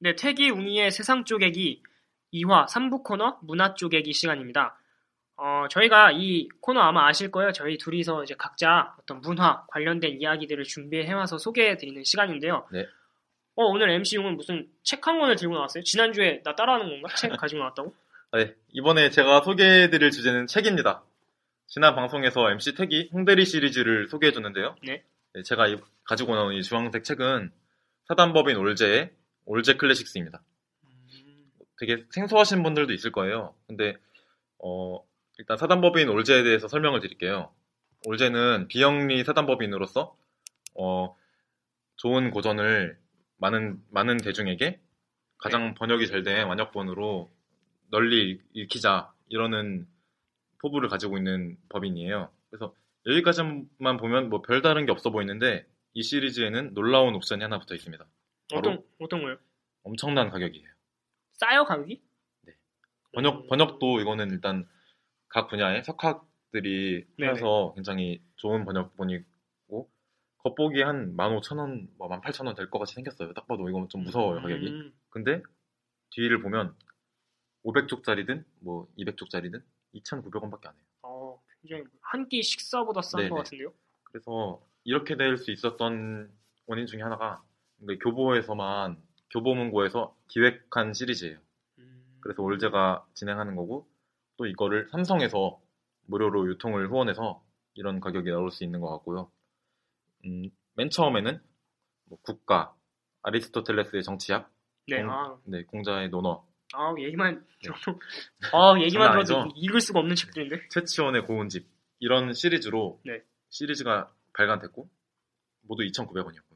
네, 태기 웅이의 세상 쪼개기 2화 3부 코너 문화 쪼개기 시간입니다. 어, 저희가 이 코너 아마 아실 거예요. 저희 둘이서 이제 각자 어떤 문화 관련된 이야기들을 준비해와서 소개해드리는 시간인데요. 네. 어, 오늘 MC 웅은 무슨 책 한 권을 들고 나왔어요? 지난주에 나 따라하는 건가? 책 가지고 나왔다고? 네, 이번에 제가 소개해드릴 주제는 책입니다. 지난 방송에서 MC 택이 홍대리 시리즈를 소개해줬는데요. 네. 제가 이- 가지고 나온 이 주황색 책은 사단법인 올제의 올제 클래식스입니다. 음, 되게 생소하신 분들도 있을 거예요. 근데 어, 일단 사단법인 올제에 대해서 설명을 드릴게요. 올제는 비영리 사단법인으로서 어, 좋은 고전을 많은 많은 대중에게 가장 번역이 잘 된 완역본으로 널리 읽- 읽히자 이러는 포부를 가지고 있는 법인이에요. 그래서 여기까지만 보면 뭐 별다른 게 없어 보이는데 이 시리즈에는 놀라운 옵션이 하나 붙어 있습니다. 어떤, 어떤 거요? 엄청난 가격이에요. 싸요, 가격이? 번역 음, 번역도 이거는 일단 각 분야의 석학들이. 해서 굉장히 좋은 번역본이고 겉보기 한 15,000원, 뭐 18,000원 될 것 같이 생겼어요. 딱 봐도 이거 좀 무서워요 가격이. 음, 근데 뒤를 보면 500쪽짜리든 뭐 200쪽짜리든 2,900원밖에 안 해요. 어, 굉장히 한 끼 식사보다 싼. 것 같은데요? 그래서 이렇게 될 수 있었던 원인 중에 하나가 교보에서만 교보문고에서 기획한 시리즈예요. 음, 그래서 올제가 진행하는 거고 또 이거를 삼성에서 무료로 유통을 후원해서 이런 가격이 나올 수 있는 것 같고요. 음, 맨 처음에는 뭐 국가, 아리스토텔레스의 정치학, 네, 공- 아, 네, 공자의 논어, 아, 얘기만 들어도, 아, 얘기만 들어도? 읽을 수가 없는 책들인데? 최치원의 고운집 이런 시리즈로 네. 시리즈가 발간됐고 모두 2,900원이었고요.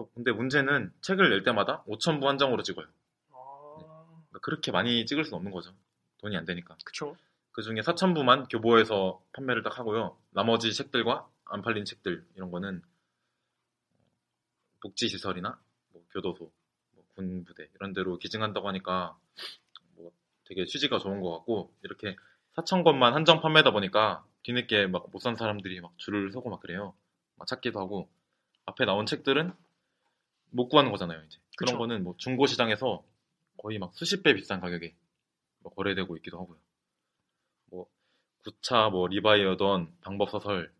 음, 그래서 근데 문제는 책을 낼 때마다 5,000부 한 장으로 찍어요. 아, 그러니까 그렇게 많이 찍을 수는 없는 거죠. 돈이 안 되니까. 그쵸. 그 중에 4,000부만 교보에서 판매를 딱 하고요. 나머지 책들과 안 팔린 책들 이런 거는 복지시설이나 뭐 교도소, 뭐 군부대 이런 데로 기증한다고 하니까 뭐 되게 취지가 좋은 것 같고 이렇게 4,000권만 한정 판매다 보니까 뒤늦게 막 못 산 사람들이 막 줄을 서고 막 그래요. 막 찾기도 하고 앞에 나온 책들은 못 구하는 거잖아요. 이제 그런 그쵸. 거는 뭐 중고 시장에서 거의 막 수십 배 비싼 가격에 뭐 거래되고 있기도 하고요. 뭐 구차, 뭐 리바이어던, 방법 서설,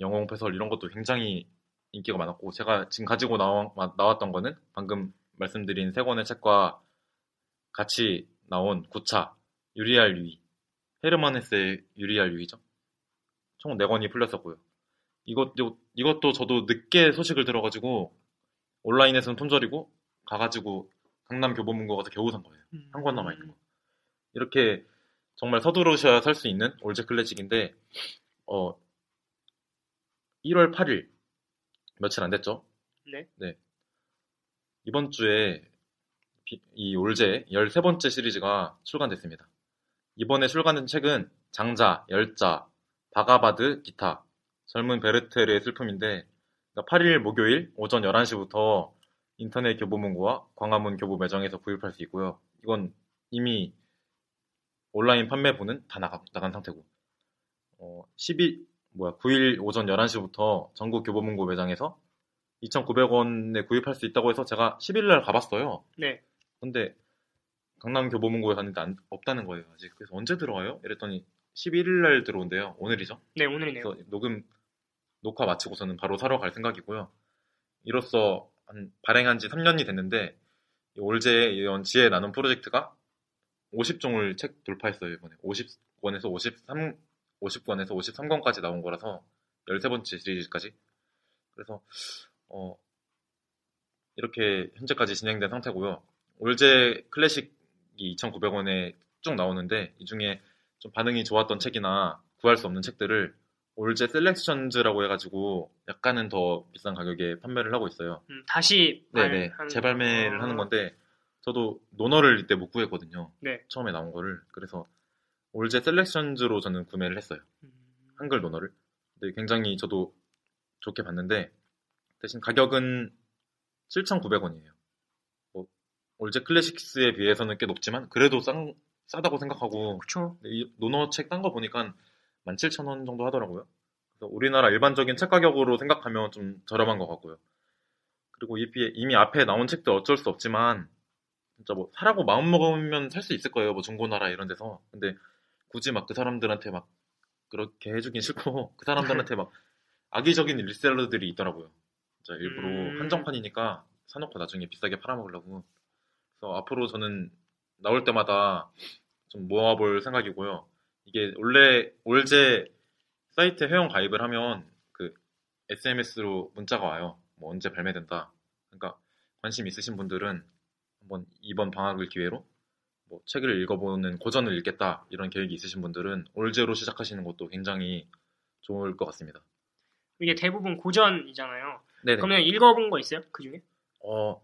영웅 패설 이런 것도 굉장히 인기가 많았고 제가 지금 가지고 나와, 나왔던 거는 방금 말씀드린 세 권의 책과 같이 나온 구차, 유리알 유이, 헤르만 헤세의 유리알 유이죠. 총 4권이 풀렸었고요. 이것, 이것도 저도 늦게 소식을 들어가지고 온라인에서는 품절이고 가가지고 강남 교보문고 가서 겨우 산 거예요. 음. 한권 남아 있는 거. 이렇게 정말 서두르셔야 살 수 있는 올제 클래식인데, 어, 1월 8일, 며칠 안 됐죠? 네. 이번 주에 비- 이 올제 13번째 시리즈가 출간됐습니다. 이번에 출간된 책은 장자, 열자, 바가바드, 기타, 젊은 베르테르의 슬픔인데, 8일 목요일 오전 11시부터 인터넷 교보문고와 광화문 교보 매장에서 구입할 수 있고요. 이건 이미 온라인 판매분은 다 나가, 나간 상태고, 어, 12, 뭐야, 9일 오전 11시부터 전국 교보문고 매장에서 2,900원에 구입할 수 있다고 해서 제가 10일날 가봤어요. 네. 근데 강남 교보문고에 갔는데 안- 없다는 거예요, 아직. 그래서 언제 들어와요? 이랬더니 11일날 들어온대요. 오늘이죠. 네, 오늘이네요. 그래서 녹음, 녹화 마치고서는 바로 사러 갈 생각이고요. 이로써 한 발행한 지 3년이 됐는데, 이 올제의 이런 지혜 나눔 프로젝트가 50종을 책 돌파했어요, 이번에. 50권에서 53, 50권에서 53권까지 나온 거라서 13번째 시리즈까지. 그래서, 어, 이렇게 현재까지 진행된 상태고요. 올제 클래식이 2,900원에 쭉 나오는데, 이 중에 좀 반응이 좋았던 책이나 구할 수 없는 책들을 올제 셀렉션즈라고 해가지고 약간은 더 비싼 가격에 판매를 하고 있어요. 음, 다시 네네 발하는 재발매를 거. 하는 건데 저도 노너를 이때 못 구했거든요. 네. 처음에 나온 거를 그래서 올제 셀렉션즈로 저는 구매를 했어요. 음, 한글 노너를. 근데 굉장히 저도 좋게 봤는데 대신 가격은 7,900원이에요. 뭐 올제 클래식스에 비해서는 꽤 높지만 그래도 싼, 싸다고 생각하고 이 노너 책 딴 거 보니까 17,000원 정도 하더라고요. 그래서 우리나라 일반적인 책 가격으로 생각하면 좀 저렴한 것 같고요. 그리고 이미, 앞에 나온 책들 어쩔 수 없지만 진짜 뭐 사라고 마음 먹으면 살 수 있을 거예요. 뭐 중고나라 이런 데서. 근데 굳이 막 그 사람들한테 막 그렇게 해주긴 싫고 그 사람들한테 막 악의적인 리셀러들이 있더라고요. 진짜 일부러 음. 한정판이니까 사놓고 나중에 비싸게 팔아먹으려고. 그래서 앞으로 저는 나올 때마다 좀 모아볼 생각이고요. 이게 원래 올제 사이트 회원 가입을 하면 그 SMS로 문자가 와요. 뭐 언제 발매된다. 그러니까 관심 있으신 분들은 한번 이번 방학을 기회로 뭐 책을 읽어보는 고전을 읽겠다 이런 계획이 있으신 분들은 올제로 시작하시는 것도 굉장히 좋을 것 같습니다. 이게 대부분 고전이잖아요. 네네. 그러면 읽어본 거 있어요? 그 중에? 어,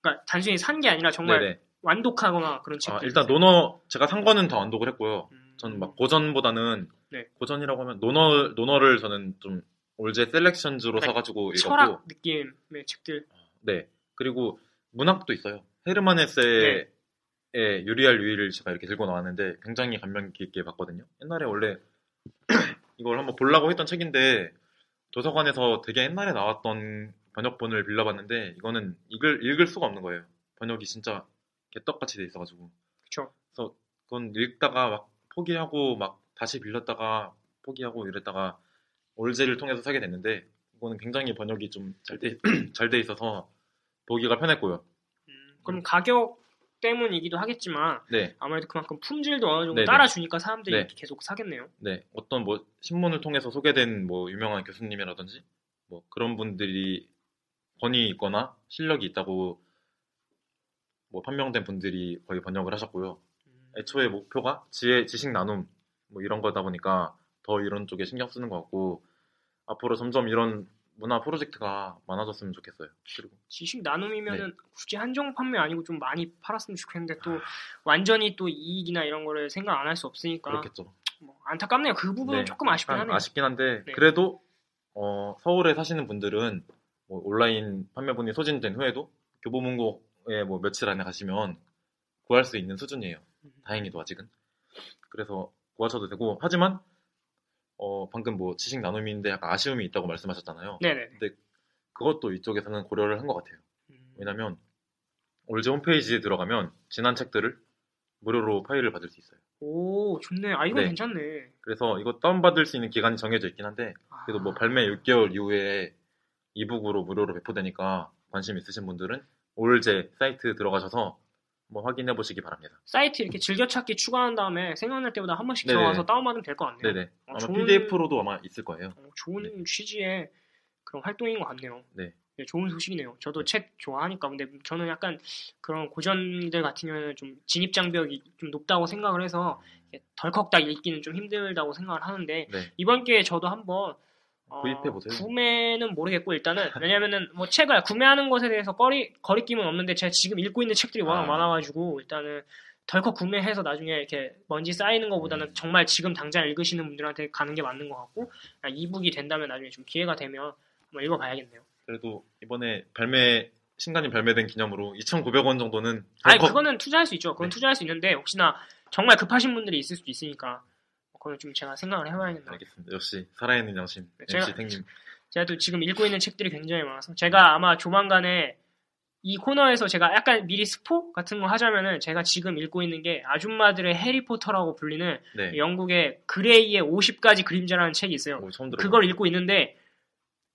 그러니까 단순히 산 게 아니라 정말 네네. 완독하거나 그런 책들. 아, 일단 노너 제가 산 거는 다 완독을 했고요. 음, 저는 막 고전보다는 네. 고전이라고 하면 노너 노너를 저는 좀 올제 셀렉션즈로 그러니까 사가지고 읽었고 철학 느낌의 책들. 네 그리고 문학도 있어요. 헤르만 헤세의 의 유리알 유이를 제가 이렇게 들고 나왔는데 굉장히 감명 깊게 봤거든요. 옛날에 원래 이걸 한번 보려고 했던 책인데 도서관에서 되게 옛날에 나왔던 번역본을 빌려봤는데 이거는 읽을 읽을 수가 없는 거예요. 번역이 진짜 개떡같이 돼 있어가지고 그쵸. 그래서 그건 읽다가 막 포기하고 막 다시 빌렸다가 포기하고 이랬다가 올제를 통해서 사게 됐는데 이거는 굉장히 번역이 좀 잘돼 잘돼 있어서 보기가 편했고요. 음, 그럼 가격 때문이기도 하겠지만 네, 아무래도 그만큼 품질도 어느 정도 네네. 따라주니까 사람들이 네. 계속 사겠네요. 네 어떤 뭐 신문을 통해서 소개된 뭐 유명한 교수님이라든지 뭐 그런 분들이 권위 있거나 실력이 있다고 뭐 판명된 분들이 거의 번역을 하셨고요. 음, 애초에 목표가 지혜, 지식 나눔 뭐 이런 거다 보니까 더 이런 쪽에 신경 쓰는 것 같고 앞으로 점점 이런 문화 프로젝트가 많아졌으면 좋겠어요. 그리고 지식 나눔이면은 네. 굳이 한정 판매 아니고 좀 많이 팔았으면 좋겠는데 또 완전히 또 이익이나 이런 거를 생각 안 할 수 없으니까 그렇겠죠. 뭐 안타깝네요. 그 부분은 네, 조금 아쉽긴 하네요. 아쉽긴 한데 네. 그래도 어, 서울에 사시는 분들은 뭐 온라인 판매본이 소진된 후에도 교보문고에 뭐 며칠 안에 가시면 구할 수 있는 수준이에요. 음. 다행히도 아직은. 그래서 구하셔도 되고 하지만 어, 방금 뭐 지식 나눔인데 약간 아쉬움이 있다고 말씀하셨잖아요. 네네. 그것도 이쪽에서는 고려를 한 것 같아요. 음, 왜냐면 올제 홈페이지에 들어가면 지난 책들을 무료로 파일을 받을 수 있어요. 오 좋네. 아 이건 네. 괜찮네. 그래서 이거 다운받을 수 있는 기간이 정해져 있긴 한데 그래도 뭐 아, 발매 6개월 이후에 이북으로 무료로 배포되니까 관심 있으신 분들은 올제 사이트 들어가셔서 한번 확인해 보시기 바랍니다. 사이트 이렇게 즐겨찾기 추가한 다음에 생각날 때마다 한 번씩 네네. 들어가서 다운받으면 될 것 같네요. 네네. 어, 아마 좋은- PDF로도 아마 있을 거예요. 어, 좋은 취지의 그런 활동인 것 같네요. 네. 네, 좋은 소식이네요. 저도 책 좋아하니까 근데 저는 약간 그런 고전들 같은 경우에는 좀 진입 장벽이 좀 높다고 생각을 해서 이렇게 덜컥 읽기는 좀 힘들다고 생각을 하는데 네. 이번 기회에 저도 한번 어, 구입해 보세요. 구매는 모르겠고 일단은 왜냐면은 뭐 책을 구매하는 것에 대해서 거리 거리낌은 없는데 제가 지금 읽고 있는 책들이 워낙 아. 많아가지고 일단은 덜컥 구매해서 나중에 이렇게 먼지 쌓이는 것보다는 음. 정말 지금 당장 읽으시는 분들한테 가는 게 맞는 것 같고 아, 이북이 된다면 나중에 좀 기회가 되면 한번 읽어봐야겠네요. 그래도 이번에 발매 신간이 발매된 기념으로 2,900원 정도는 아니 덜컥- 그거는 투자할 수 있죠. 그건 네. 투자할 수 있는데 혹시나 정말 급하신 분들이 있을 수도 있으니까 그거는 좀 제가 생각을 해봐야겠네요. 알겠습니다. 역시 살아있는 양심 네, MC 제가- 탱님. 제가 또 지금 읽고 있는 책들이 굉장히 많아서 제가 아마 조만간에 이 코너에서 제가 약간 미리 스포 같은 거 하자면은 제가 지금 읽고 있는 게 아줌마들의 해리포터라고 불리는 네. 영국의 그레이의 50가지 그림자라는 책이 있어요. 오. 그걸 읽고 있는데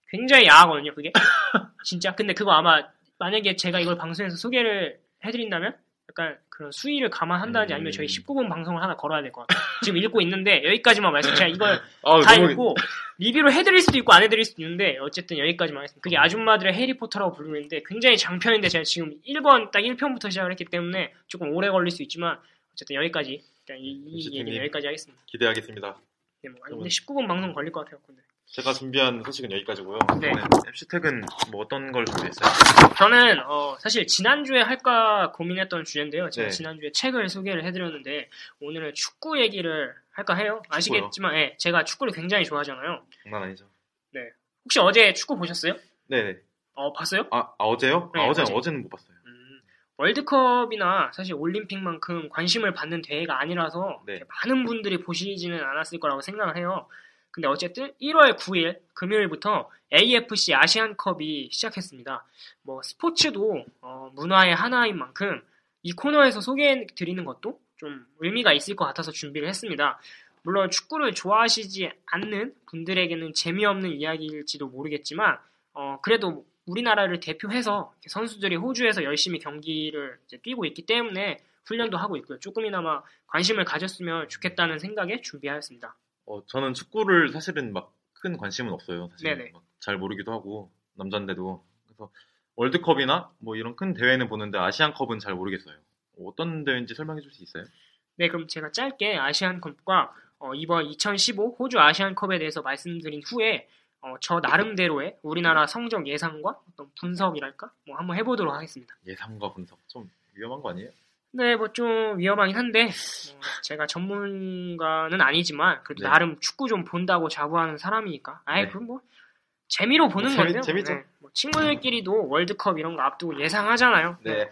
굉장히 야하거든요, 그게. 진짜. 근데 그거 아마 만약에 제가 이걸 방송에서 소개를 해드린다면 약간 그런 수위를 감안한다든지 아니면 저희 음. 19금 방송을 하나 걸어야 될 것 같아요. 지금 읽고 있는데 여기까지만 말씀. 제가 이걸 아, 다 너무- 읽고 리뷰를 해드릴 수도 있고 안 해드릴 수도 있는데 어쨌든 여기까지만 하겠습니다. 그게 어. 아줌마들의 해리포터라고 부르는데 굉장히 장편인데 제가 지금 1권 딱 1편부터 시작을 했기 때문에 조금 오래 걸릴 수 있지만 어쨌든 여기까지 일단 이, 이 MC 얘기는. 여기까지 하겠습니다. 기대하겠습니다. 네, 뭐, 아니, 근데 19금 방송 걸릴 것 같아요. 근데. 제가 준비한 소식은 여기까지고요. 네. 이번엔 MC택은 뭐 어떤 걸 준비했어요? 저는 어, 사실 지난주에 할까 고민했던 주제인데요. 제가 네. 지난주에 책을 소개를 해드렸는데 오늘은 축구 얘기를 할까 해요. 아시겠지만 예, 제가 축구를 굉장히 좋아하잖아요. 장난 아니죠. 혹시 어제 축구 보셨어요? 네네. 어 봤어요? 아, 아, 어제요? 네, 아, 어제, 어제. 어제는 못 봤어요. 음, 월드컵이나 사실 올림픽만큼 관심을 받는 대회가 아니라서 네. 많은 분들이 보시지는 않았을 거라고 생각을 해요. 근데 어쨌든 1월 9일 금요일부터 AFC 아시안컵이 시작했습니다. 뭐 스포츠도 어, 문화의 하나인 만큼 이 코너에서 소개해 드리는 것도 좀 의미가 있을 것 같아서 준비를 했습니다. 물론 축구를 좋아하시지 않는 분들에게는 재미없는 이야기일지도 모르겠지만 어, 그래도 우리나라를 대표해서 선수들이 호주에서 열심히 경기를 뛰고 있기 때문에 훈련도 하고 있고요. 조금이나마 관심을 가졌으면 좋겠다는 생각에 준비하였습니다. 어, 저는 축구를 사실은 막 큰 관심은 없어요. 사실. 막잘 모르기도 하고 남잔데도 그래서 월드컵이나 뭐 이런 큰 대회는 보는데 아시안컵은 잘 모르겠어요. 어떤 대회인지 설명해 줄 수 있어요? 네, 그럼 제가 짧게 아시안컵과 어, 이번 2015 호주 아시안컵에 대해서 말씀드린 후에 어, 저 나름대로의 우리나라 성적 예상과 어떤 분석이랄까 뭐 한번 해보도록 하겠습니다. 예상과 분석 좀 위험한 거 아니에요? 네, 뭐 좀 위험하긴 한데 어, 제가 전문가는 아니지만 그래도 네. 나름 축구 좀 본다고 자부하는 사람이니까. 아이 네. 그럼 뭐 재미로 보는 재미- 건데요. 재미죠. 네, 뭐 친구들끼리도 월드컵 이런 거 앞두고 예상하잖아요. 네,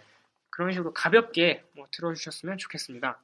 그런 식으로 가볍게 뭐 들어주셨으면 좋겠습니다.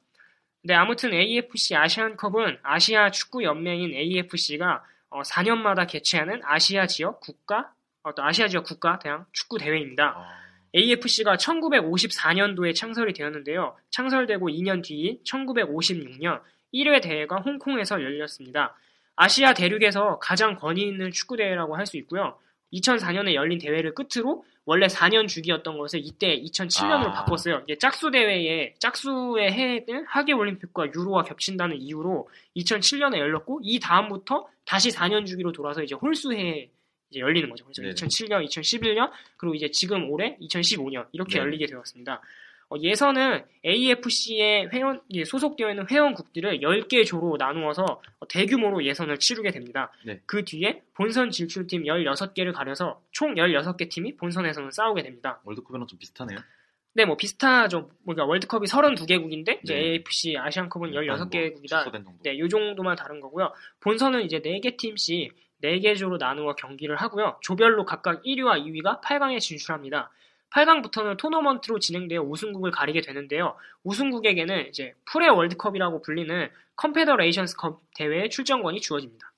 네, 아무튼 AFC 아시안컵은 아시아 축구 연맹인 AFC가 4년마다 개최하는 아시아 지역 국가 어떤 아시아 지역 국가 대항 축구 대회입니다. 아, AFC가 1954년도에 창설이 되었는데요. 창설되고 2년 뒤인 1956년 1회 대회가 홍콩에서 열렸습니다. 아시아 대륙에서 가장 권위 있는 축구 대회라고 할 수 있고요. 2004년에 열린 대회를 끝으로 원래 4년 주기였던 것을 이때 2007년으로 아. 바꿨어요. 이게 짝수 대회에 짝수의 해를 하계 올림픽과 유로와 겹친다는 이유로 2007년에 열렸고 이 다음부터 다시 4년 주기로 돌아서 이제 홀수 해 이제 열리는 거죠. 그래서 네네. 2007년, 2011년 그리고 이제 지금 올해 2015년 이렇게 네. 열리게 되었습니다. 어, 예선은 AFC에 회원 예, 소속되어 있는 회원국들을 10개 조로 나누어서 어, 대규모로 예선을 치르게 됩니다. 네. 그 뒤에 본선 진출팀 16개를 가려서 총 16개 팀이 본선에서는 싸우게 됩니다. 월드컵이랑 좀 비슷하네요. 네, 뭐 비슷하죠. 그러니까 월드컵이 32개국인데 이제 네. AFC 아시안컵은 16개국이다. 취소된 정도. 네, 요 정도만 다른 거고요. 본선은 이제 4개 팀씩 4개 조로 나누어 경기를 하고요. 조별로 각각 1위와 2위가 8강에 진출합니다. 8강부터는 토너먼트로 진행되어 우승국을 가리게 되는데요. 우승국에게는 이제 pre 월드컵이라고 불리는 컨페더레이션스 컵 대회에 출전권이 주어집니다.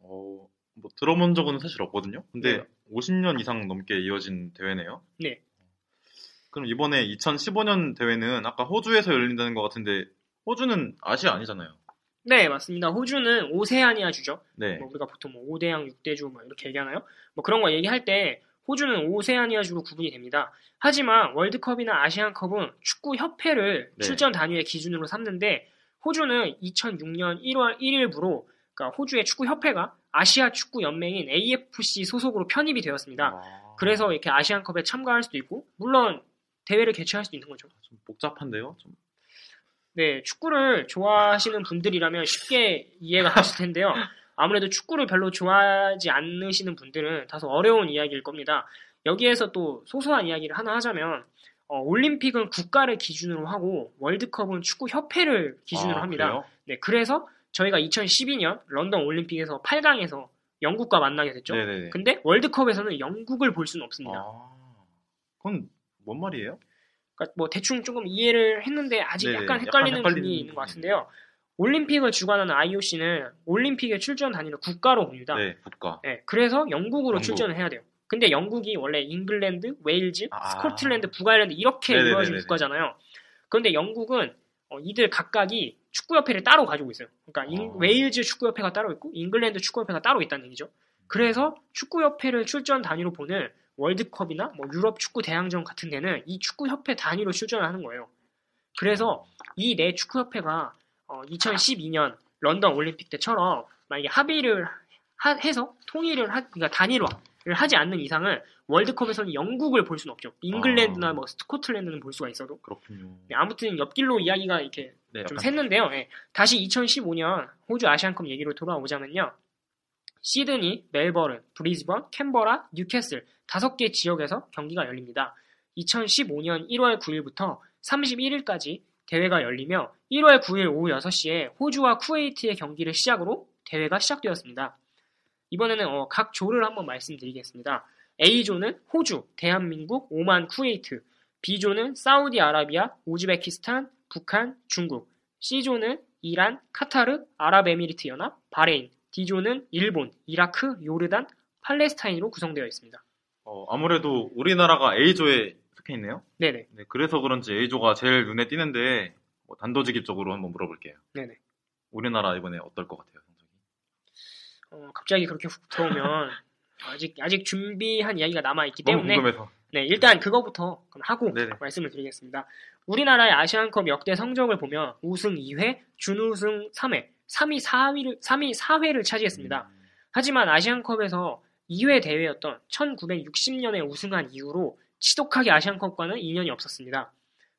어, 뭐 들어본 적은 사실 없거든요. 근데 네. 50년 이상 넘게 이어진 대회네요. 네. 그럼 이번에 2015년 대회는 아까 호주에서 열린다는 것 같은데 호주는 아시아 아니잖아요. 네, 맞습니다. 호주는 오세아니아 주죠. 네. 뭐 우리가 보통 뭐 5대양, 6대주 뭐 이렇게 얘기하나요? 뭐 그런 거 얘기할 때 호주는 오세아니아 주로 구분이 됩니다. 하지만 월드컵이나 아시안컵은 축구 협회를 네. 출전 단위의 기준으로 삼는데 호주는 2006년 1월 1일부로 그러니까 호주의 축구 협회가 아시아 축구 연맹인 AFC 소속으로 편입이 되었습니다. 아, 그래서 이렇게 아시안컵에 참가할 수도 있고 물론 대회를 개최할 수도 있는 거죠. 좀 복잡한데요. 좀. 네, 축구를 좋아하시는 분들이라면 쉽게 이해가 가실 텐데요. 아무래도 축구를 별로 좋아하지 않으시는 분들은 다소 어려운 이야기일 겁니다. 여기에서 또 소소한 이야기를 하나 하자면, 어, 올림픽은 국가를 기준으로 하고, 월드컵은 축구 협회를 기준으로 아, 합니다. 그래요? 네, 그래서 저희가 2012년 런던 올림픽에서 8강에서 영국과 만나게 됐죠. 네네네. 근데 월드컵에서는 영국을 볼 수는 없습니다. 아, 그건 뭔 말이에요? 그러니까 뭐 대충 조금 이해를 했는데 아직 네네, 약간 약간 헷갈리는 부분이 있는 것 같은데요. 올림픽을 주관하는 IOC는 올림픽의 출전 단위를 국가로 봅니다. 네, 국가. 네, 그래서 영국으로 영국. 출전을 해야 돼요. 근데 영국이 원래 잉글랜드, 웨일즈, 아. 스코틀랜드, 북아일랜드 이렇게 네네네네네. 이루어진 국가잖아요. 그런데 영국은 어, 이들 각각이 축구협회를 따로 가지고 있어요. 그러니까 잉- 아. 웨일즈 축구협회가 따로 있고 잉글랜드 축구협회가 따로 있다는 얘기죠. 그래서 축구협회를 출전 단위로 보는 월드컵이나 뭐 유럽 축구 대항전 같은 데는 이 축구협회 단위로 출전을 하는 거예요. 그래서 이네 축구협회가 2012년 런던 올림픽 때처럼 만약에 합의를 하- 해서 통일을 하, 그러니까 단일화를 하지 않는 이상은 월드컵에서는 영국을 볼 수는 없죠. 잉글랜드나 아. 뭐 스코틀랜드는 볼 수가 있어도. 그렇군요. 네, 아무튼 옆길로 이야기가 이렇게 네, 좀 샜는데요. 예. 다시 2015년 호주 아시안컵 얘기로 돌아오자면요. 시드니, 멜버른, 브리즈번, 캔버라, 뉴캐슬 다섯 개 지역에서 경기가 열립니다. 2015년 1월 9일부터 31일까지 대회가 열리며 1월 9일 오후 6시에 호주와 쿠웨이트의 경기를 시작으로 대회가 시작되었습니다. 이번에는 어, 각 조를 한번 말씀드리겠습니다. A조는 호주, 대한민국, 오만, 쿠웨이트, B조는 사우디아라비아, 우즈베키스탄, 북한, 중국, C조는 이란, 카타르, 아랍에미리트 연합, 바레인, D조는 일본, 이라크, 요르단, 팔레스타인으로 구성되어 있습니다. 어, 아무래도 우리나라가 A조에 속해 있네요. 네네. 네, 그래서 그런지 A조가 제일 눈에 띄는데 뭐 단도직입적으로 한번 물어볼게요. 네네. 우리나라 이번에 어떨 것 같아요, 성적이? 어, 갑자기 그렇게 훅 들어오면 아직 아직 준비한 이야기가 남아 있기 때문에 궁금해서. 네 일단 그거부터 하고 네네. 말씀을 드리겠습니다. 우리나라의 아시안컵 역대 성적을 보면 우승 2회, 준우승 3회, 3위 4위를 3위 4회를 차지했습니다. 음, 하지만 아시안컵에서 2회 대회였던 1960년에 우승한 이후로 지독하게 아시안컵과는 인연이 없었습니다.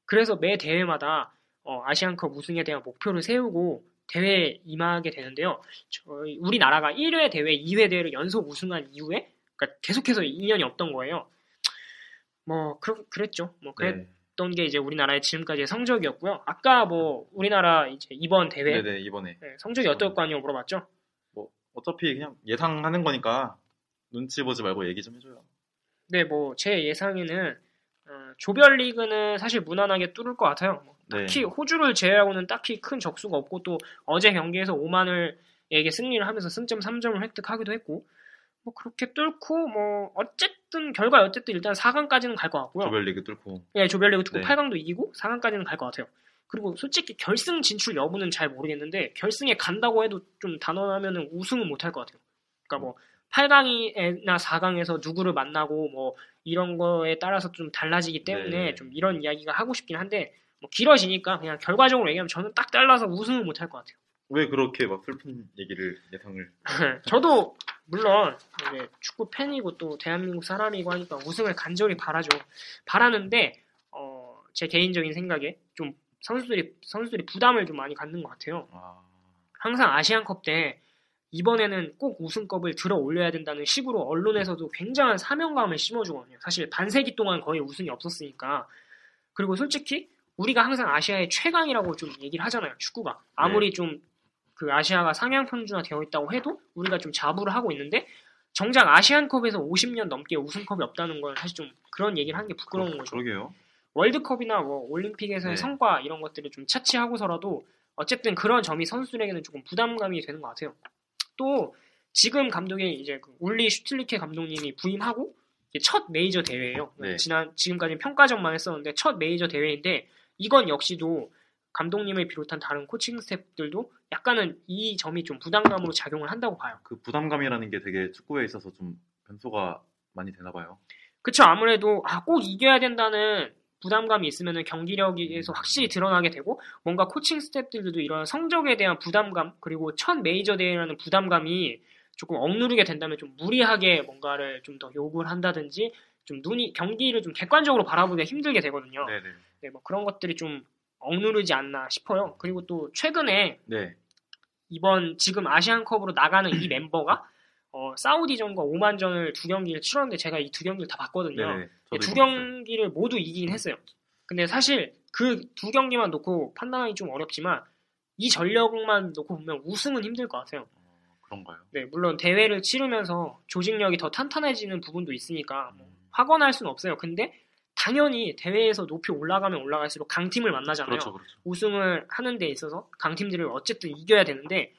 그래서 매 대회마다 어, 아시안컵 우승에 대한 목표를 세우고 대회에 임하게 되는데요. 저희 우리나라가 1회 대회, 2회 대회를 연속 우승한 이후에 그러니까 계속해서 인연이 없던 거예요. 뭐 그, 그랬죠. 뭐 그랬던 네. 게 이제 우리나라의 지금까지의 성적이었고요. 아까 뭐 우리나라 이제 이번 대회 네네, 이번에. 네, 성적이 어떨 거 아니냐고 물어봤죠. 뭐, 어차피 그냥 예상하는 거니까 눈치 보지 말고 얘기 좀 해줘요. 네, 뭐 제 예상에는 어, 조별 리그는 사실 무난하게 뚫을 것 같아요. 뭐 네. 특히 호주를 제외하고는 딱히 큰 적수가 없고 또 어제 경기에서 오만을에게 승리를 하면서 승점 3점을 획득하기도 했고 뭐 그렇게 뚫고 뭐 어쨌든 결과 어쨌든 일단 4강까지는 갈 것 같고요. 조별 리그 뚫고. 예, 조별 리그 뚫고 네. 8강도 이기고 4강까지는 갈 것 같아요. 그리고 솔직히 결승 진출 여부는 잘 모르겠는데 결승에 간다고 해도 좀 단언하면은 우승은 못할 것 같아요. 그러니까 뭐 8강이나 4강에서 누구를 만나고 뭐 이런 거에 따라서 좀 달라지기 때문에 네. 좀 이런 이야기가 하고 싶긴 한데 뭐 길어지니까 그냥 결과적으로 얘기하면 저는 딱 잘라서 우승은 못할 것 같아요. 왜 그렇게 막 슬픈 얘기를, 예상을. 저도 물론 이제 축구 팬이고 또 대한민국 사람이고 하니까 우승을 간절히 바라죠. 바라는데 어, 제 개인적인 생각에 좀 선수들이 선수들이 부담을 좀 많이 갖는 것 같아요. 아, 항상 아시안컵 때 이번에는 꼭 우승컵을 들어 올려야 된다는 식으로 언론에서도 굉장한 사명감을 심어주거든요. 사실 반세기 동안 거의 우승이 없었으니까. 그리고 솔직히 우리가 항상 아시아의 최강이라고 좀 얘기를 하잖아요. 축구가 아무리 좀그 아시아가 상향 평준화 되어 있다고 해도 우리가 좀 자부를 하고 있는데 정작 아시안컵에서 50년 넘게 우승컵이 없다는 건 사실 좀 그런 얘기를 하는 게 부끄러운 거죠. 그러게요. 월드컵이나 뭐 올림픽에서의 네. 성과 이런 것들을 좀 차치하고서라도 어쨌든 그런 점이 선수들에게는 조금 부담감이 되는 것 같아요. 또 지금 감독이 이제 그 울리 슈틸리케 감독님이 부임하고 첫 메이저 대회예요. 네. 지난 지금까지 평가전만 했었는데 첫 메이저 대회인데 이건 역시도 감독님을 비롯한 다른 코칭 스태프들도 약간은 이 점이 좀 부담감으로 작용을 한다고 봐요. 그 부담감이라는 게 되게 축구에 있어서 좀 변수가 많이 되나 봐요. 그쵸 아무래도 아, 꼭 이겨야 된다는 부담감이 있으면 경기력에서 확실히 드러나게 되고 뭔가 코칭 스태프들도 이런 성적에 대한 부담감 그리고 첫 메이저 대회라는 부담감이 조금 억누르게 된다면 좀 무리하게 뭔가를 좀 더 요구를 한다든지 좀 눈이 경기를 좀 객관적으로 바라보기가 힘들게 되거든요. 네네. 네, 뭐 그런 것들이 좀 억누르지 않나 싶어요. 그리고 또 최근에 네. 이번 지금 아시안컵으로 나가는 이 멤버가 어, 사우디전과 오만전을 두 경기를 치렀는데 제가 이 두 경기를 다 봤거든요. 네네. 네, 저도 두. 경기를 모두 이기긴 했어요. 근데 사실 그 두 경기만 놓고 판단하기 좀 어렵지만 이 전력만 놓고 보면 우승은 힘들 것 같아요. 어, 그런가요? 네, 물론 대회를 치르면서 조직력이 더 탄탄해지는 부분도 있으니까 뭐 음, 확언할 수는 없어요. 근데 당연히 대회에서 높이 올라가면 올라갈수록 강팀을 만나잖아요. 그렇죠, 그렇죠. 우승을 하는 데 있어서 강팀들을 어쨌든 이겨야 되는데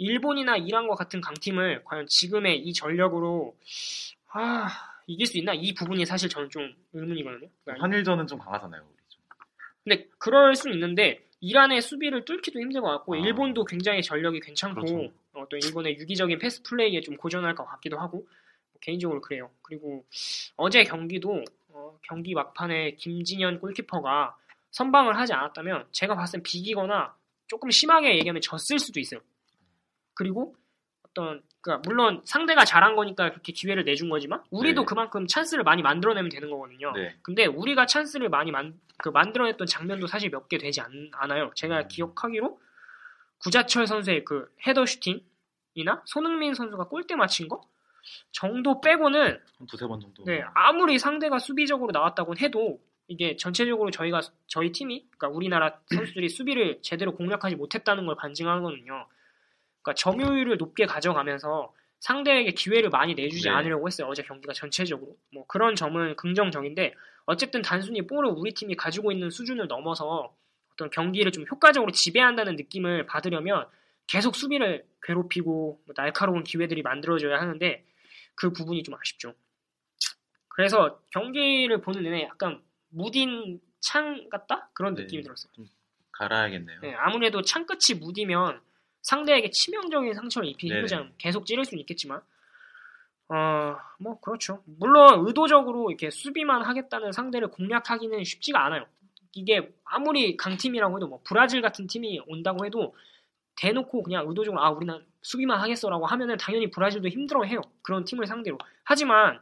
일본이나 이란과 같은 강팀을 과연 지금의 이 전력으로 아, 이길 수 있나? 이 부분이 사실 저는 좀 의문이거든요. 그러니까 한일전은 좀 강하잖아요. 우리 좀. 근데 그럴 수는 있는데 이란의 수비를 뚫기도 힘들 것 같고 아. 일본도 굉장히 전력이 괜찮고 그렇죠. 어, 또 일본의 유기적인 패스 플레이에 좀 고전할 것 같기도 하고 뭐 개인적으로 그래요. 그리고 어제 경기도 어, 경기 막판에 김진현 골키퍼가 선방을 하지 않았다면 제가 봤을 땐 비기거나 조금 심하게 얘기하면 졌을 수도 있어요. 그리고 어떤 그러니까 물론 상대가 잘한 거니까 그렇게 기회를 내준 거지만 우리도 네. 그만큼 찬스를 많이 만들어내면 되는 거거든요. 네. 근데 우리가 찬스를 많이 만, 그 만들어냈던 장면도 사실 몇 개 되지 않, 않아요. 제가 음. 기억하기로 구자철 선수의 그 헤더 슈팅이나 손흥민 선수가 골대 맞힌 거 정도 빼고는 한 두세 번 정도. 네, 아무리 상대가 수비적으로 나왔다고 해도 이게 전체적으로 저희가 저희 팀이 그러니까 우리나라 선수들이 수비를 제대로 공략하지 못했다는 걸 반증하거든요. 그러니까 점유율을 높게 가져가면서 상대에게 기회를 많이 내주지 네. 않으려고 했어요. 어제 경기가 전체적으로. 뭐 그런 점은 긍정적인데 어쨌든 단순히 볼을 우리 팀이 가지고 있는 수준을 넘어서 어떤 경기를 좀 효과적으로 지배한다는 느낌을 받으려면 계속 수비를 괴롭히고 뭐 날카로운 기회들이 만들어져야 하는데 그 부분이 좀 아쉽죠. 그래서 경기를 보는 내내 약간 무딘 창 같다? 그런 네. 느낌이 들었어요. 갈아야겠네요. 네, 아무래도 창 끝이 무디면 상대에게 치명적인 상처를 입히기 네네. 힘들잖아요. 계속 찌를 수는 있겠지만. 어, 뭐, 그렇죠. 물론, 의도적으로 이렇게 수비만 하겠다는 상대를 공략하기는 쉽지가 않아요. 이게 아무리 강팀이라고 해도 뭐, 브라질 같은 팀이 온다고 해도 대놓고 그냥 의도적으로, 아, 우리는 수비만 하겠어라고 하면은 당연히 브라질도 힘들어 해요. 그런 팀을 상대로. 하지만,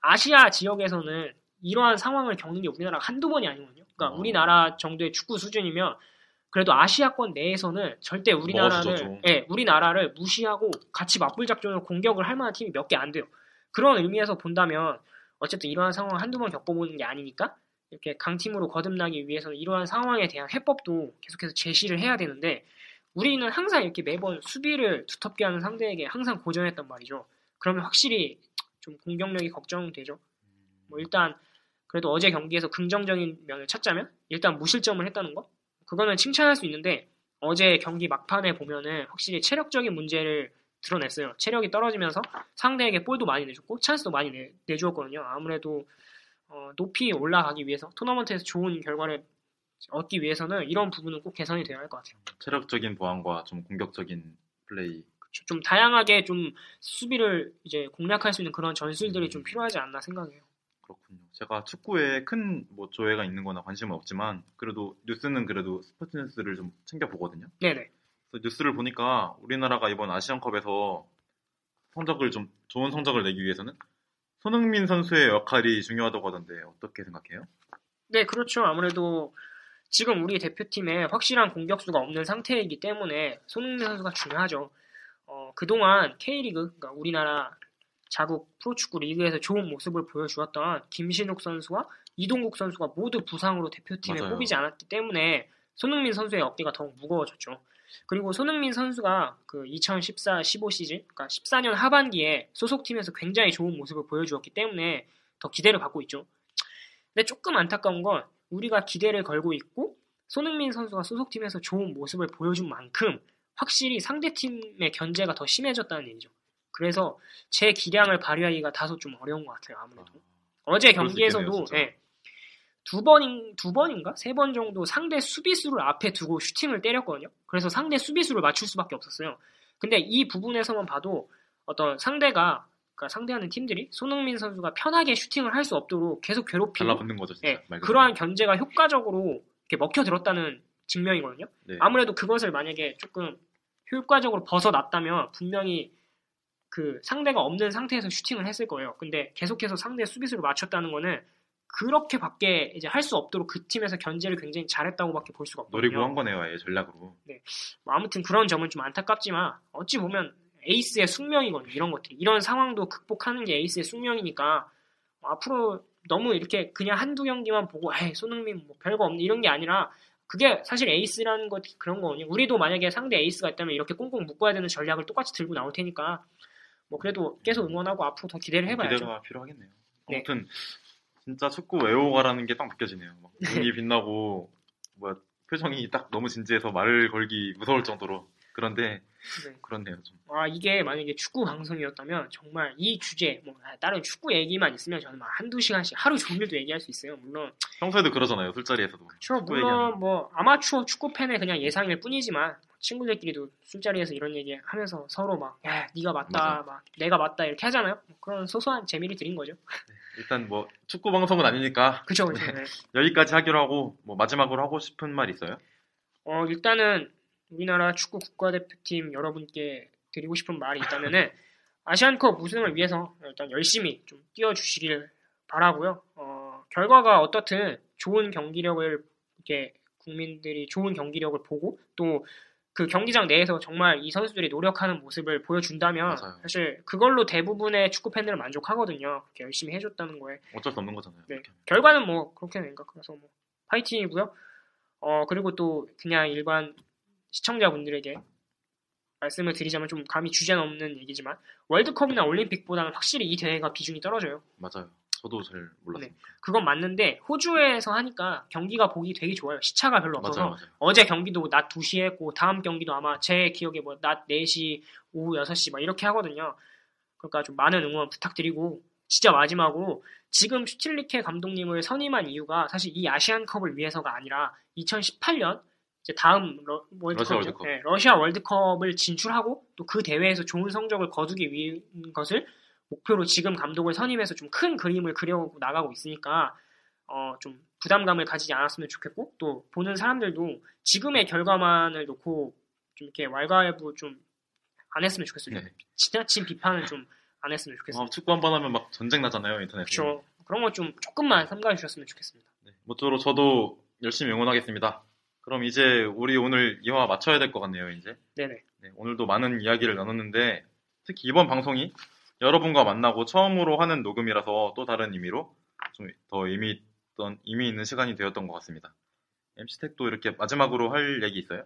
아시아 지역에서는 이러한 상황을 겪는 게 우리나라가 한두 번이 아니거든요. 그러니까 어. 우리나라 정도의 축구 수준이면 그래도 아시아권 내에서는 절대 우리나라를. 예, 우리나라를 무시하고 같이 맞불 작전으로 공격을 할 만한 팀이 몇 개 안 돼요. 그런 의미에서 본다면 어쨌든 이러한 상황을 한두 번 겪어보는 게 아니니까 이렇게 강팀으로 거듭나기 위해서는 이러한 상황에 대한 해법도 계속해서 제시를 해야 되는데 우리는 항상 이렇게 매번 수비를 두텁게 하는 상대에게 항상 고전했단 말이죠. 그러면 확실히 좀 공격력이 걱정되죠. 뭐 일단 그래도 어제 경기에서 긍정적인 면을 찾자면 일단 무실점을 했다는 거 그거는 칭찬할 수 있는데 어제 경기 막판에 보면은 확실히 체력적인 문제를 드러냈어요. 체력이 떨어지면서 상대에게 볼도 많이 내줬고 찬스도 많이 내, 내주었거든요. 아무래도 어, 높이 올라가기 위해서 토너먼트에서 좋은 결과를 얻기 위해서는 이런 부분은 꼭 개선이 되어야 할 것 같아요. 체력적인 보완과 좀 공격적인 플레이. 그렇죠. 좀 다양하게 좀 수비를 이제 공략할 수 있는 그런 전술들이 좀 필요하지 않나 생각해요. 그렇군요. 제가 축구에 큰 뭐 조회가 있는 거나 관심은 없지만 그래도 뉴스는 그래도 스포츠 뉴스를 좀 챙겨 보거든요. 네네. 그래서 뉴스를 보니까 우리나라가 이번 아시안컵에서 성적을 좀 좋은 성적을 내기 위해서는 손흥민 선수의 역할이 중요하다고 하던데 어떻게 생각해요? 네, 그렇죠. 아무래도 지금 우리 대표팀에 확실한 공격수가 없는 상태이기 때문에 손흥민 선수가 중요하죠. 어, 그동안 K리그, 그러니까 우리나라 자국 프로축구 리그에서 좋은 모습을 보여주었던 김신욱 선수와 이동국 선수가 모두 부상으로 대표팀에 맞아요. 뽑이지 않았기 때문에 손흥민 선수의 어깨가 더욱 무거워졌죠. 그리고 손흥민 선수가 그 2014-15 시즌, 그러니까 14년 하반기에 소속팀에서 굉장히 좋은 모습을 보여주었기 때문에 더 기대를 받고 있죠. 근데 조금 안타까운 건 우리가 기대를 걸고 있고 손흥민 선수가 소속팀에서 좋은 모습을 보여준 만큼 확실히 상대팀의 견제가 더 심해졌다는 얘기죠. 그래서 제 기량을 발휘하기가 다소 좀 어려운 것 같아요. 아무래도 어제 그럴 수 경기에서도. 예, 두 번인 두 번인가 세 번 정도 상대 수비수를 앞에 두고 슈팅을 때렸거든요. 그래서 상대 수비수를 맞출 수밖에 없었어요. 근데 이 부분에서만 봐도 어떤 상대가 그러니까 상대하는 팀들이 손흥민 선수가 편하게 슈팅을 할 수 없도록 계속 괴롭히고 달라붙는 거죠, 그대로. 그러한 견제가 효과적으로 이렇게 먹혀들었다는 증명이거든요. 네. 아무래도 그것을 만약에 조금 효과적으로 벗어났다면 분명히 그 상대가 없는 상태에서 슈팅을 했을 거예요. 근데 계속해서 상대 수비수를 맞췄다는 거는 그렇게밖에 이제 할 수 없도록 그 팀에서 견제를 굉장히 잘했다고밖에 볼 수가 없거든요. 노리고 한 거네요, 아예 전략으로. 뭐 아무튼 그런 점은 좀 안타깝지만 어찌 보면 에이스의 숙명이거든요. 이런 것들이 이런 상황도 극복하는 게 에이스의 숙명이니까 뭐 앞으로 너무 이렇게 그냥 한두 경기만 보고 에이 손흥민 뭐 별거 없네 이런 게 아니라 그게 사실 에이스라는 것 그런 거거든요. 우리도 만약에 상대 에이스가 있다면 이렇게 꽁꽁 묶어야 되는 전략을 똑같이 들고 나올 테니까 뭐 그래도 계속 응원하고 앞으로 더 기대를 해봐야죠. 기대가 필요하겠네요. 네. 아무튼 진짜 축구 애호가라는 게 딱 느껴지네요. 막 눈이 빛나고 뭐야 표정이 딱 너무 진지해서 말을 걸기 무서울 정도로 그런데 네. 그렇네요 좀. 아 이게 만약에 축구 방송이었다면 정말 이 주제 뭐 아, 다른 축구 얘기만 있으면 저는 막 한두 시간씩 하루 종일도 얘기할 수 있어요. 물론 평소에도 그러잖아요 술자리에서도. 그렇죠. 물론 얘기하는. 뭐 아마추어 축구 팬의 그냥 예상일 뿐이지만 친구들끼리도 술자리에서 이런 얘기 하면서 서로 막 야, 네가 맞다, 맞아. 막 내가 맞다 이렇게 하잖아요. 뭐 그런 소소한 재미를 드린 거죠. 일단 뭐 축구 방송은 아니니까 그렇죠. 그렇죠. 네. 여기까지 하기로 하고 뭐 마지막으로 하고 싶은 말 있어요? 어, 일단은 우리나라 축구 국가대표팀 여러분께 드리고 싶은 말이 있다면은 아시안컵 우승을 위해서 일단 열심히 좀 뛰어주시길 바라고요. 어, 결과가 어떻든 좋은 경기력을 이렇게 국민들이 좋은 경기력을 보고 또 그 경기장 내에서 정말 이 선수들이 노력하는 모습을 보여준다면 맞아요. 사실 그걸로 대부분의 축구 팬들은 만족하거든요. 그렇게 열심히 해줬다는 거에 어쩔 수 없는 거잖아요. 네. 결과는 뭐 그렇게 생각해서 뭐 파이팅이고요. 어 그리고 또 그냥 일반 시청자분들에게 말씀을 드리자면 좀 감히 주제 넘는 얘기지만 월드컵이나 올림픽보다는 확실히 이 대회가 비중이 떨어져요. 맞아요. 저도 잘 몰랐어요. 그건 맞는데 호주에서 하니까 경기가 보기 되게 좋아요. 시차가 별로 없어서 맞아요, 맞아요. 어제 경기도 낮 2시에 했고 다음 경기도 아마 제 기억에 뭐 낮 4시, 오후 6시 막 이렇게 하거든요. 그러니까 좀 많은 응원 부탁드리고 진짜 마지막으로 지금 슈틸리케 감독님을 선임한 이유가 사실 이 아시안컵을 위해서가 아니라 2018년 이제 다음 러, 월드컵, 러시아 월드컵. 네, 러시아 월드컵을 진출하고 또 그 대회에서 좋은 성적을 거두기 위한 것을 목표로 지금 감독을 선임해서 좀 큰 그림을 그려 나가고 있으니까 어, 좀 부담감을 가지지 않았으면 좋겠고 또 보는 사람들도 지금의 결과만을 놓고 좀 이렇게 왈가왈부 좀 안 했으면 좋겠어요. 네. 지나친 비판을 좀 안 했으면 좋겠어요. 아, 축구 한 번 하면 막 전쟁 나잖아요 인터넷에. 그렇죠. 그런 거좀 조금만 삼가해 주셨으면 좋겠습니다. 네, 모쪼록 저도 열심히 응원하겠습니다. 그럼 이제 우리 오늘 이화 마쳐야 될 것 같네요, 이제. 네네. 네, 오늘도 많은 이야기를 나눴는데 특히 이번 방송이 여러분과 만나고 처음으로 하는 녹음이라서 또 다른 의미로 좀 더 의미 있던 의미 있는 시간이 되었던 것 같습니다. MC 택도 이렇게 마지막으로 할 얘기 있어요?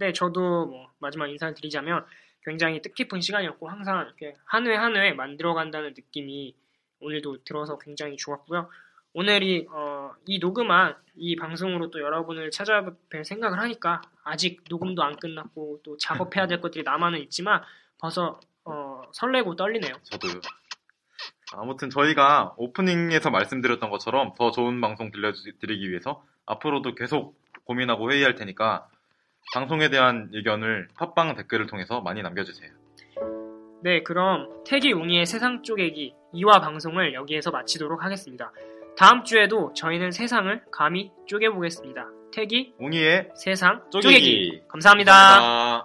네, 저도 뭐 마지막 인사를 드리자면 굉장히 뜻깊은 시간이었고 항상 이렇게 한 회 한 회 만들어간다는 느낌이 오늘도 들어서 굉장히 좋았고요. 오늘이 어, 이 녹음한 이 방송으로 또 여러분을 찾아뵐 생각을 하니까 아직 녹음도 안 끝났고 또 작업해야 될 것들이 남아는 있지만 벌써 어, 설레고 떨리네요. 저도요. 아무튼 저희가 오프닝에서 말씀드렸던 것처럼 더 좋은 방송 들려드리기 위해서 앞으로도 계속 고민하고 회의할 테니까 방송에 대한 의견을 팟빵 댓글을 통해서 많이 남겨주세요. 네, 그럼 태기 웅이의 세상 쪼개기 2화 방송을 여기에서 마치도록 하겠습니다. 다음 주에도 저희는 세상을 감히 쪼개보겠습니다. 태기 웅이의 세상 쪼개기. 쪼개기. 감사합니다. 감사합니다.